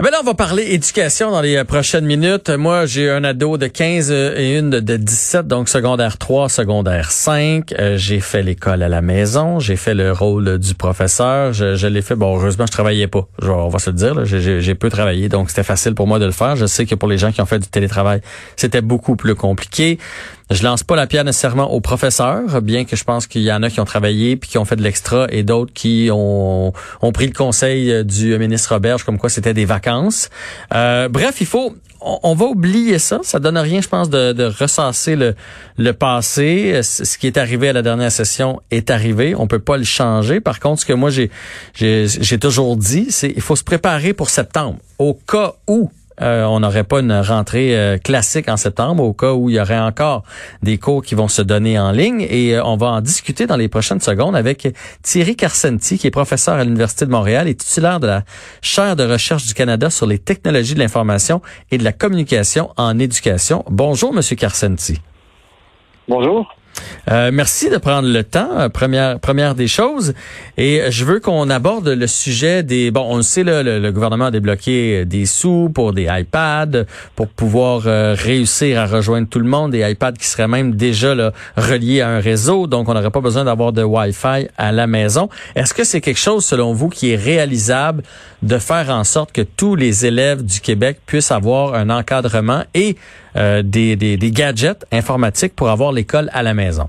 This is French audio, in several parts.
Eh ben là, on va parler éducation dans les euh, prochaines minutes. Moi, j'ai un ado de 15 euh, et une de 17, donc secondaire 3, secondaire 5. Euh, j'ai fait l'école à la maison. J'ai fait le rôle du professeur. Je, je l'ai fait. Bon, heureusement, je travaillais pas. Genre, on va se le dire. J'ai peu travaillé, donc c'était facile pour moi de le faire. Je sais que pour les gens qui ont fait du télétravail, c'était beaucoup plus compliqué. Je lance pas la pierre nécessairement aux professeurs, bien que je pense qu'il y en a qui ont travaillé puis qui ont fait de l'extra et d'autres qui ont, ont pris le conseil du ministre Roberge comme quoi c'était des vacances. Euh, bref, il faut, on, va oublier ça. Ça donne rien, je pense, de, de ressasser le, le passé. Ce qui est arrivé à la dernière session est arrivé. On peut pas le changer. Par contre, ce que moi j'ai j'ai toujours dit, c'est il faut se préparer pour septembre. Au cas où euh, on n'aurait pas une rentrée euh, classique en septembre au cas où il y aurait encore des cours qui vont se donner en ligne et euh, on va en discuter dans les prochaines secondes avec Thierry Carcenti qui est professeur à l'Université de Montréal et titulaire de la chaire de recherche du Canada sur les technologies de l'information et de la communication en éducation. Bonjour monsieur Carcenti. Bonjour. Euh, merci de prendre le temps. Euh, première première des choses, et je veux qu'on aborde le sujet des. Bon, on le sait là, le, gouvernement a débloqué des sous pour des iPads pour pouvoir euh, réussir à rejoindre tout le monde, des iPads qui seraient même déjà là, reliés à un réseau, donc on n'aurait pas besoin d'avoir de Wi-Fi à la maison. Est-ce que c'est quelque chose selon vous qui est réalisable de faire en sorte que tous les élèves du Québec puissent avoir un encadrement et des, des, des gadgets informatiques pour avoir l'école à la maison?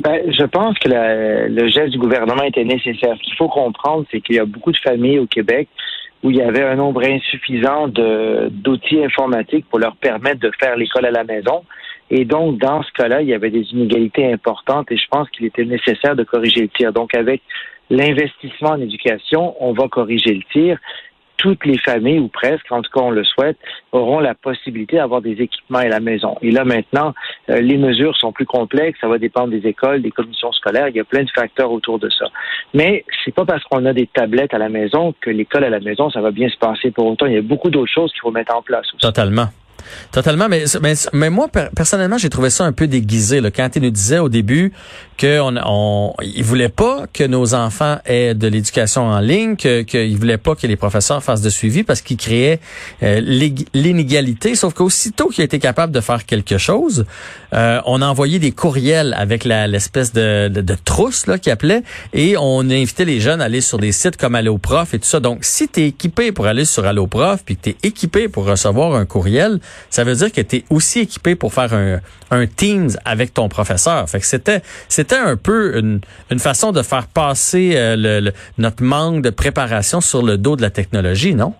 Ben, je pense que le geste du gouvernement était nécessaire. Ce qu'il faut comprendre, c'est qu'il y a beaucoup de familles au Québec où il y avait un nombre insuffisant d'outils informatiques pour leur permettre de faire l'école à la maison. Et donc, dans ce cas-là, il y avait des inégalités importantes et je pense qu'il était nécessaire de corriger le tir. Donc, avec l'investissement en éducation, on va corriger le tir toutes les familles, ou presque, en tout cas on le souhaite, auront la possibilité d'avoir des équipements à la maison. Et là maintenant, euh, les mesures sont plus complexes, ça va dépendre des écoles, des commissions scolaires, il y a plein de facteurs autour de ça. Mais c'est pas parce qu'on a des tablettes à la maison que l'école à la maison, ça va bien se passer pour autant. Il y a beaucoup d'autres choses qu'il faut mettre en place. Totalement. Totalement, mais, mais, moi, personnellement, j'ai trouvé ça un peu déguisé. Là, quand il nous disait au début qu'on on, il voulait pas que nos enfants aient de l'éducation en ligne, que qu'il voulait pas que les professeurs fassent de suivi parce qu'il créait euh, l'inégalité. Sauf qu'aussitôt qu'il a été capable de faire quelque chose, euh, on a envoyé des courriels avec l'espèce de, de, de, trousse là qui appelait et on a invité les jeunes à aller sur des sites comme AlloProf et tout ça. Donc, si tu es équipé pour aller sur AlloProf puis que tu es équipé pour recevoir un courriel, ça veut dire que tu es aussi équipé pour faire un, un Teams avec ton professeur. Fait que c'était c'était un peu une, une façon de faire passer euh, le, notre manque de préparation sur le dos de la technologie, non?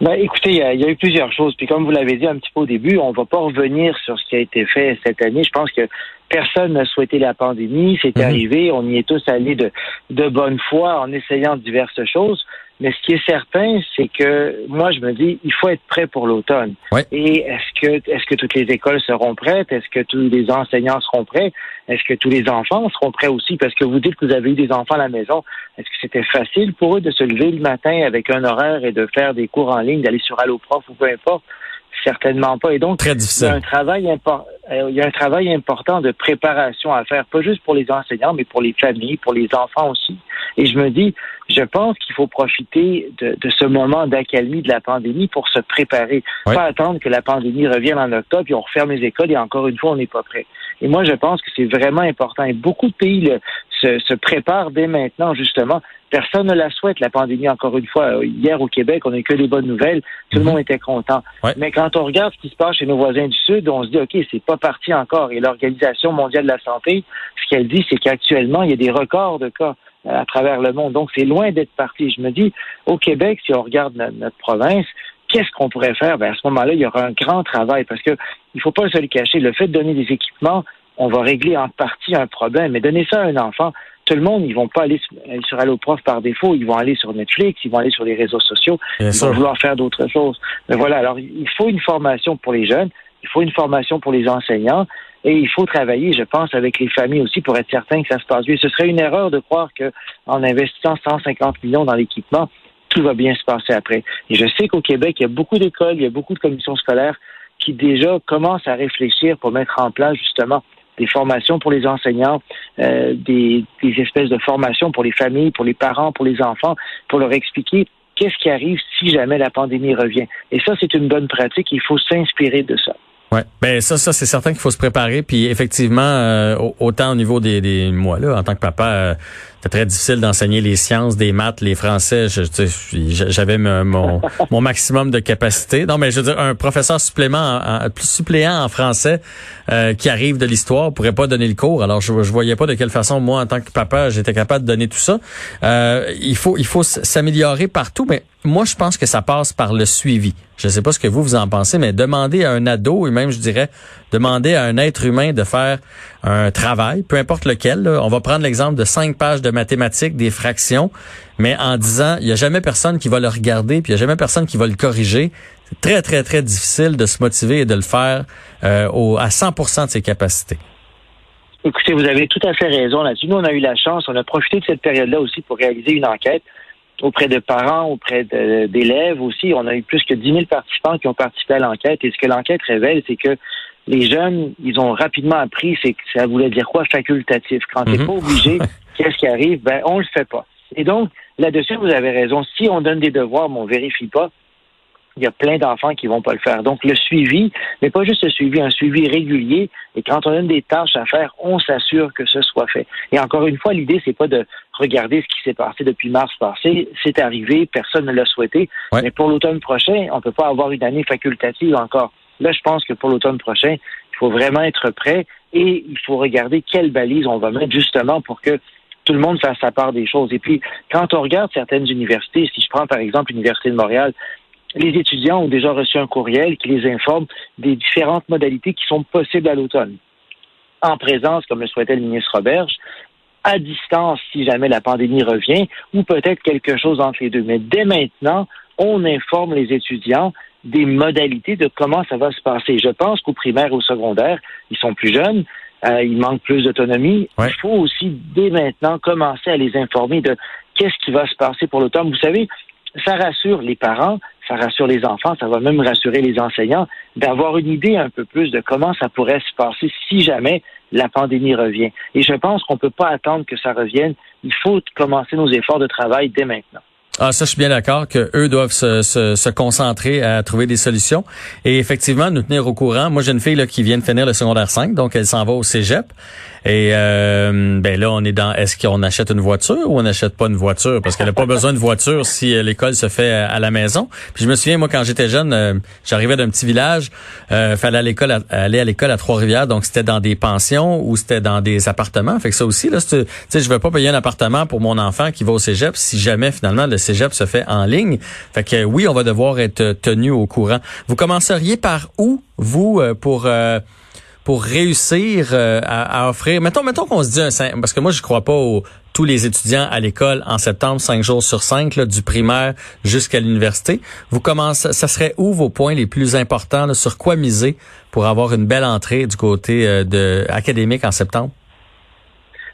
Ben, écoutez, il y, a, eu plusieurs choses. Puis comme vous l'avez dit un petit peu au début, on va pas revenir sur ce qui a été fait cette année. Je pense que personne n'a souhaité la pandémie. C'est mhm. arrivé. On y est tous allés de, de bonne foi en essayant diverses choses. Mais ce qui est certain, c'est que moi, je me dis, il faut être prêt pour l'automne. Et est-ce que, est-ce que toutes les écoles seront prêtes? Est-ce que tous les enseignants seront prêts? Est-ce que tous les enfants seront prêts aussi? Parce que vous dites que vous avez eu des enfants à la maison. Est-ce que c'était facile pour eux de se lever le matin avec un horaire et de faire des cours en ligne, d'aller sur Alloprof ou peu importe? Certainement pas. Et donc, Très difficile. il y a un travail important. Euh, il y a un travail important de préparation à faire, pas juste pour les enseignants, mais pour les familles, pour les enfants aussi. Et je me dis, je pense qu'il faut profiter de, de ce moment d'accalmie de la pandémie pour se préparer. Pas attendre que la pandémie revienne en octobre, puis on referme les écoles et encore une fois, on n'est pas prêt. Et moi, je pense que c'est vraiment important. Et beaucoup de pays se, se préparent dès maintenant, justement, Personne ne la souhaite, la pandémie, encore une fois. Hier au Québec, on n'a que des bonnes nouvelles. Tout le mhm. monde était content. Mais quand on regarde ce qui se passe chez nos voisins du Sud, on se dit, OK, c'est pas parti encore. Et l'Organisation mondiale de la santé, ce qu'elle dit, c'est qu'actuellement, il y a des records de cas euh, à travers le monde. Donc, c'est loin d'être parti. Je me dis, au Québec, si on regarde notre, province, qu'est-ce qu'on pourrait faire? Ben, à ce moment-là, il y aura un grand travail parce que il faut pas se le cacher. Le fait de donner des équipements, on va régler en partie un problème. Mais donner ça à un enfant, tout le monde, ils vont pas aller sur Alloprof par défaut, ils vont aller sur Netflix, ils vont aller sur les réseaux sociaux, ils vont vouloir faire d'autres choses. Mais voilà, alors il faut une formation pour les jeunes, il faut une formation pour les enseignants, et il faut travailler, je pense, avec les familles aussi pour être certain que ça se passe bien. Ce serait une erreur de croire que en investissant 150 millions dans l'équipement, tout va bien se passer après. Et je sais qu'au Québec, il y a beaucoup d'écoles, il y a beaucoup de commissions scolaires qui déjà commencent à réfléchir pour mettre en place justement des formations pour les enseignants, euh, des, espèces de formations pour les familles, pour les parents, pour les enfants, pour leur expliquer qu'est-ce qui arrive si jamais la pandémie revient. Et ça, c'est une bonne pratique. Il faut s'inspirer de ça. Ouais, ben ça, ça c'est certain qu'il faut se préparer. Puis effectivement, euh, autant au niveau des, des moi là, en tant que papa, euh, c'était très difficile d'enseigner les sciences, des maths, les français. J'avais mon, mon maximum de capacité. Non, mais je veux dire, un professeur supplément, plus suppléant en français euh, qui arrive de l'histoire pourrait pas donner le cours. Alors je, je voyais pas de quelle façon moi, en tant que papa, j'étais capable de donner tout ça. il faut, il faut s'améliorer partout, mais moi, je pense que ça passe par le suivi. Je ne sais pas ce que vous, vous en pensez, mais demander à un ado, et même, je dirais, demander à un être humain de faire un travail, peu importe lequel. On va prendre l'exemple de cinq pages de mathématiques, des fractions, mais en disant, il n'y a jamais personne qui va le regarder, puis il n'y a jamais personne qui va le corriger. C'est très, très, très difficile de se motiver et de le faire euh, au, à 100% de ses capacités. Écoutez, vous avez tout à fait raison là-dessus. Nous, on a eu la chance, on a profité de cette période-là aussi pour réaliser une enquête auprès de parents, auprès d'élèves aussi. On a eu plus que 10 000 participants qui ont participé à l'enquête. Et ce que l'enquête révèle, c'est que les jeunes, ils ont rapidement appris, c'est que ça voulait dire quoi facultatif. Quand n'es mhm. pas obligé, qu'est-ce qui arrive? Ben, on le fait pas. Et donc, là-dessus, vous avez raison. Si on donne des devoirs, mais on vérifie pas, il y a plein d'enfants qui vont pas le faire. Donc, le suivi, mais pas juste le suivi, un suivi régulier. Et quand on a des tâches à faire, on s'assure que ce soit fait. Et encore une fois, l'idée, c'est pas de regarder ce qui s'est passé depuis mars passé. C'est arrivé, personne ne l'a souhaité. Mais pour l'automne prochain, on peut pas avoir une année facultative encore. Là, je pense que pour l'automne prochain, il faut vraiment être prêt et il faut regarder quelles balises on va mettre justement pour que tout le monde fasse sa part des choses. Et puis, quand on regarde certaines universités, si je prends par exemple l'Université de Montréal, les étudiants ont déjà reçu un courriel qui les informe des différentes modalités qui sont possibles à l'automne. En présence, comme le souhaitait le ministre Roberge, à distance si jamais la pandémie revient, ou peut-être quelque chose entre les deux. Mais dès maintenant, on informe les étudiants des modalités de comment ça va se passer. Je pense qu'au primaire et au secondaire, ils sont plus jeunes, euh, ils manquent plus d'autonomie. Il faut aussi dès maintenant commencer à les informer de qu'est-ce qui va se passer pour l'automne. Vous savez, ça rassure les parents, ça rassure les enfants, ça va même rassurer les enseignants d'avoir une idée un peu plus de comment ça pourrait se passer si jamais la pandémie revient. Et je pense qu'on ne peut pas attendre que ça revienne. Il faut commencer nos efforts de travail dès maintenant. Ah, ça, je suis bien d'accord que eux doivent se, se, se, concentrer à trouver des solutions et effectivement nous tenir au courant. Moi, j'ai une fille là, qui vient de finir le secondaire 5, donc elle s'en va au cégep. Et euh, ben là, on est dans est-ce qu'on achète une voiture ou on n'achète pas une voiture? Parce qu'elle n'a pas besoin de voiture si euh, l'école se fait à, la maison. Puis je me souviens moi quand j'étais jeune, euh, j'arrivais d'un petit village, euh, fallait aller à l'école à Trois-Rivières, donc c'était dans des pensions ou c'était dans des appartements. Fait que ça aussi là, tu sais, je veux pas payer un appartement pour mon enfant qui va au cégep si jamais finalement le cégep se fait en ligne. Fait que oui, on va devoir être tenu au courant. Vous commenceriez par où vous pour pour réussir euh, à, offrir, mettons, mettons qu'on se dit un, parce que moi je crois pas aux tous les étudiants à l'école en septembre, cinq jours sur cinq, du primaire jusqu'à l'université. Vous commencez, ça serait où vos points les plus importants, sur quoi miser pour avoir une belle entrée du côté euh, de académique en septembre?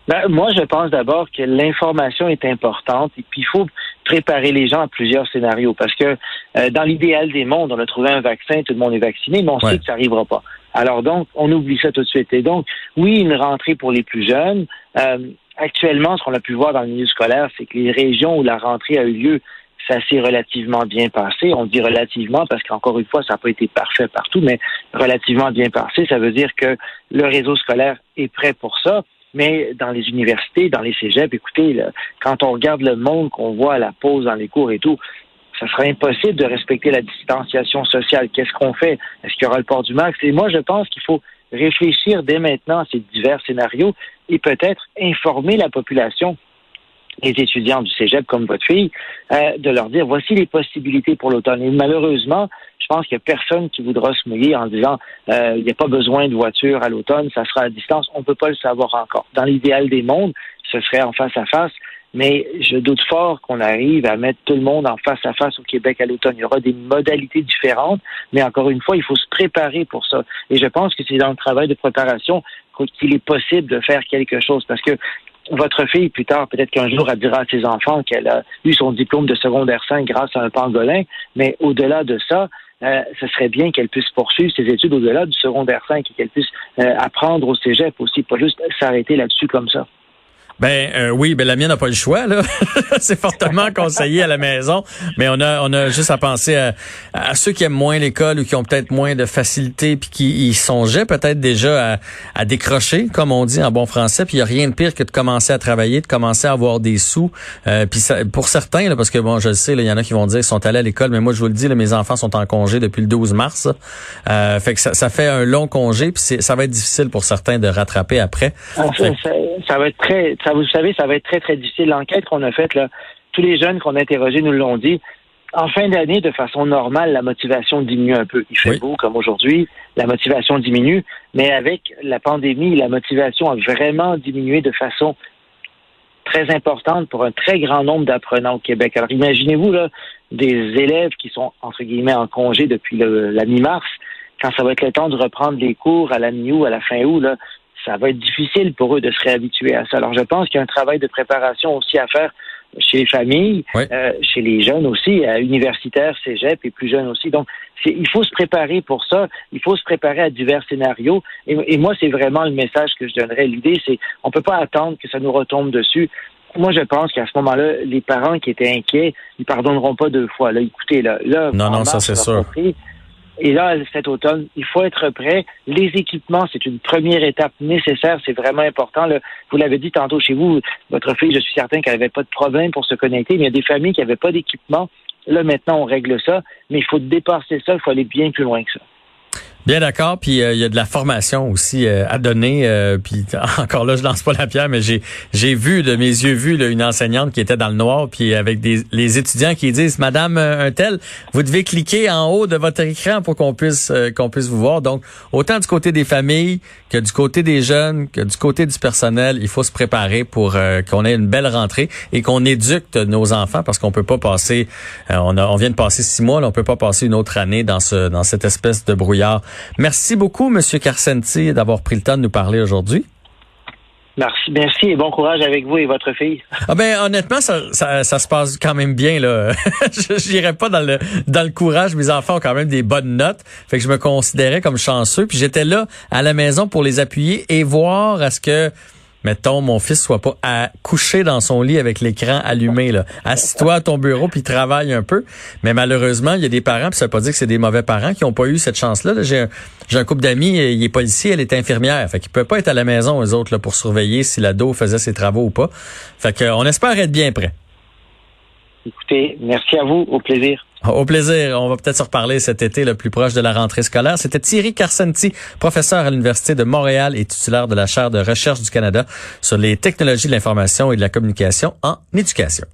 Ben, moi, je pense d'abord que l'information est importante et puis il faut préparer les gens à plusieurs scénarios parce que euh, dans l'idéal des mondes, on a trouvé un vaccin, tout le monde est vacciné, mais on sait que ça n'arrivera pas. Alors donc, on oublie ça tout de suite. Et donc, oui, une rentrée pour les plus jeunes. Euh, actuellement, ce qu'on a pu voir dans le milieu scolaire, c'est que les régions où la rentrée a eu lieu, ça s'est relativement bien passé. On dit relativement parce qu'encore une fois, ça n'a pas été parfait partout, mais relativement bien passé. Ça veut dire que le réseau scolaire est prêt pour ça. Mais dans les universités, dans les cégeps, écoutez, quand on regarde le monde qu'on voit à la pause dans les cours et tout, ça sera impossible de respecter la distanciation sociale. Qu'est-ce qu'on fait? Est-ce qu'il y aura le port du masque? Et moi, je pense qu'il faut réfléchir dès maintenant à ces divers scénarios et peut-être informer la population les étudiants du cégep comme votre fille, euh, de leur dire voici les possibilités pour l'automne. Et malheureusement, je pense qu'il n'y a personne qui voudra se mouiller en disant euh, il n'y a pas besoin de voiture à l'automne, ça sera à distance. On ne peut pas le savoir encore. Dans l'idéal des mondes, ce serait en face à face. Mais je doute fort qu'on arrive à mettre tout le monde en face à face au Québec à l'automne. Il y aura des modalités différentes, mais encore une fois, il faut se préparer pour ça. Et je pense que c'est dans le travail de préparation qu'il est possible de faire quelque chose parce que votre fille, plus tard, peut-être qu'un jour, elle dira à ses enfants qu'elle a eu son diplôme de secondaire 5 grâce à un pangolin, mais au-delà de ça, euh, ce serait bien qu'elle puisse poursuivre ses études au-delà du secondaire 5 et qu'elle puisse euh, apprendre au cégep aussi, pas juste s'arrêter là-dessus comme ça. Ben euh, oui, ben la mienne n'a pas le choix là. c'est fortement conseillé à la maison, mais on a on a juste à penser à, ceux qui aiment moins l'école ou qui ont peut-être moins de facilité puis qui y songeaient peut-être déjà à, à, décrocher comme on dit en bon français. Puis il y a rien de pire que de commencer à travailler, de commencer à avoir des sous. Euh, puis ça, pour certains là, parce que bon, je le sais, il y en a qui vont dire qu'ils sont allés à l'école, mais moi je vous le dis, là, mes enfants sont en congé depuis le 12 mars. Euh, fait que ça, ça, fait un long congé puis ça va être difficile pour certains de rattraper après. Ah, ça, ça va être très vous savez, ça va être très, très difficile. L'enquête qu'on a faite, là, tous les jeunes qu'on a interrogés nous l'ont dit. En fin d'année, de façon normale, la motivation diminue un peu. Il fait beau comme aujourd'hui, la motivation diminue, mais avec la pandémie, la motivation a vraiment diminué de façon très importante pour un très grand nombre d'apprenants au Québec. Alors imaginez-vous là des élèves qui sont entre guillemets en congé depuis la mi-mars, quand ça va être le temps de reprendre les cours à la mi-août, à la fin août, là, ça va être difficile pour eux de se réhabituer à ça. Alors, je pense qu'il y a un travail de préparation aussi à faire chez les familles, euh, chez les jeunes aussi, à universitaires, cégep et plus jeunes aussi. Donc, il faut se préparer pour ça. Il faut se préparer à divers scénarios. Et, moi, c'est vraiment le message que je donnerais. L'idée, c'est on peut pas attendre que ça nous retombe dessus. Moi, je pense qu'à ce moment-là, les parents qui étaient inquiets, ils pardonneront pas deux fois. Là, écoutez, là, là non, non, ça c'est sûr. Et là, cet automne, il faut être prêt. Les équipements, c'est une première étape nécessaire. C'est vraiment important. Vous l'avez dit tantôt chez vous, votre fille, je suis certain qu'elle n'avait pas de problème pour se connecter, mais il y a des familles qui n'avaient pas d'équipement. Là, maintenant, on règle ça, mais il faut dépasser ça. Il faut aller bien plus loin que ça. Bien d'accord, puis euh, il y a de la formation aussi euh, à donner. Euh, puis encore là, je lance pas la pierre, mais j'ai j'ai vu de mes yeux là, une enseignante qui était dans le noir, puis avec des les étudiants qui disent Madame un tel, vous devez cliquer en haut de votre écran pour qu'on puisse qu'on puisse vous voir. Donc autant du côté des familles que du côté des jeunes, que du côté du personnel, il faut se préparer pour qu'on ait une belle rentrée et qu'on éduque nos enfants parce qu'on peut pas passer. on a on vient de passer six mois, là, on peut pas passer une autre année dans ce dans cette espèce de brouillard. Merci beaucoup, Monsieur Carcenti, d'avoir pris le temps de nous parler aujourd'hui. Merci, merci et bon courage avec vous et votre fille. Ah ben honnêtement, ça, ça, se passe quand même bien là. je n'irais pas dans le dans le courage. Mes enfants ont quand même des bonnes notes, fait que je me considérais comme chanceux. Puis j'étais là à la maison pour les appuyer et voir à ce que mettons, mon fils soit pas à coucher dans son lit avec l'écran allumé. Là. Assis-toi à ton bureau puis travaille un peu. Mais malheureusement, il y a des parents, puis ça veut pas dire que c'est des mauvais parents qui ont pas eu cette chance-là. j'ai, un, couple d'amis, il est policier, elle est infirmière. Fait qu'il peut pas être à la maison, eux autres, là, pour surveiller si l'ado faisait ses travaux ou pas. Fait qu'on espère être bien prêt. Écoutez, merci à vous. Au plaisir. Au plaisir. On va peut-être se reparler cet été, le plus proche de la rentrée scolaire. C'était Thierry Carcenti, professeur à l'Université de Montréal et titulaire de la chaire de recherche du Canada sur les technologies de l'information et de la communication en éducation.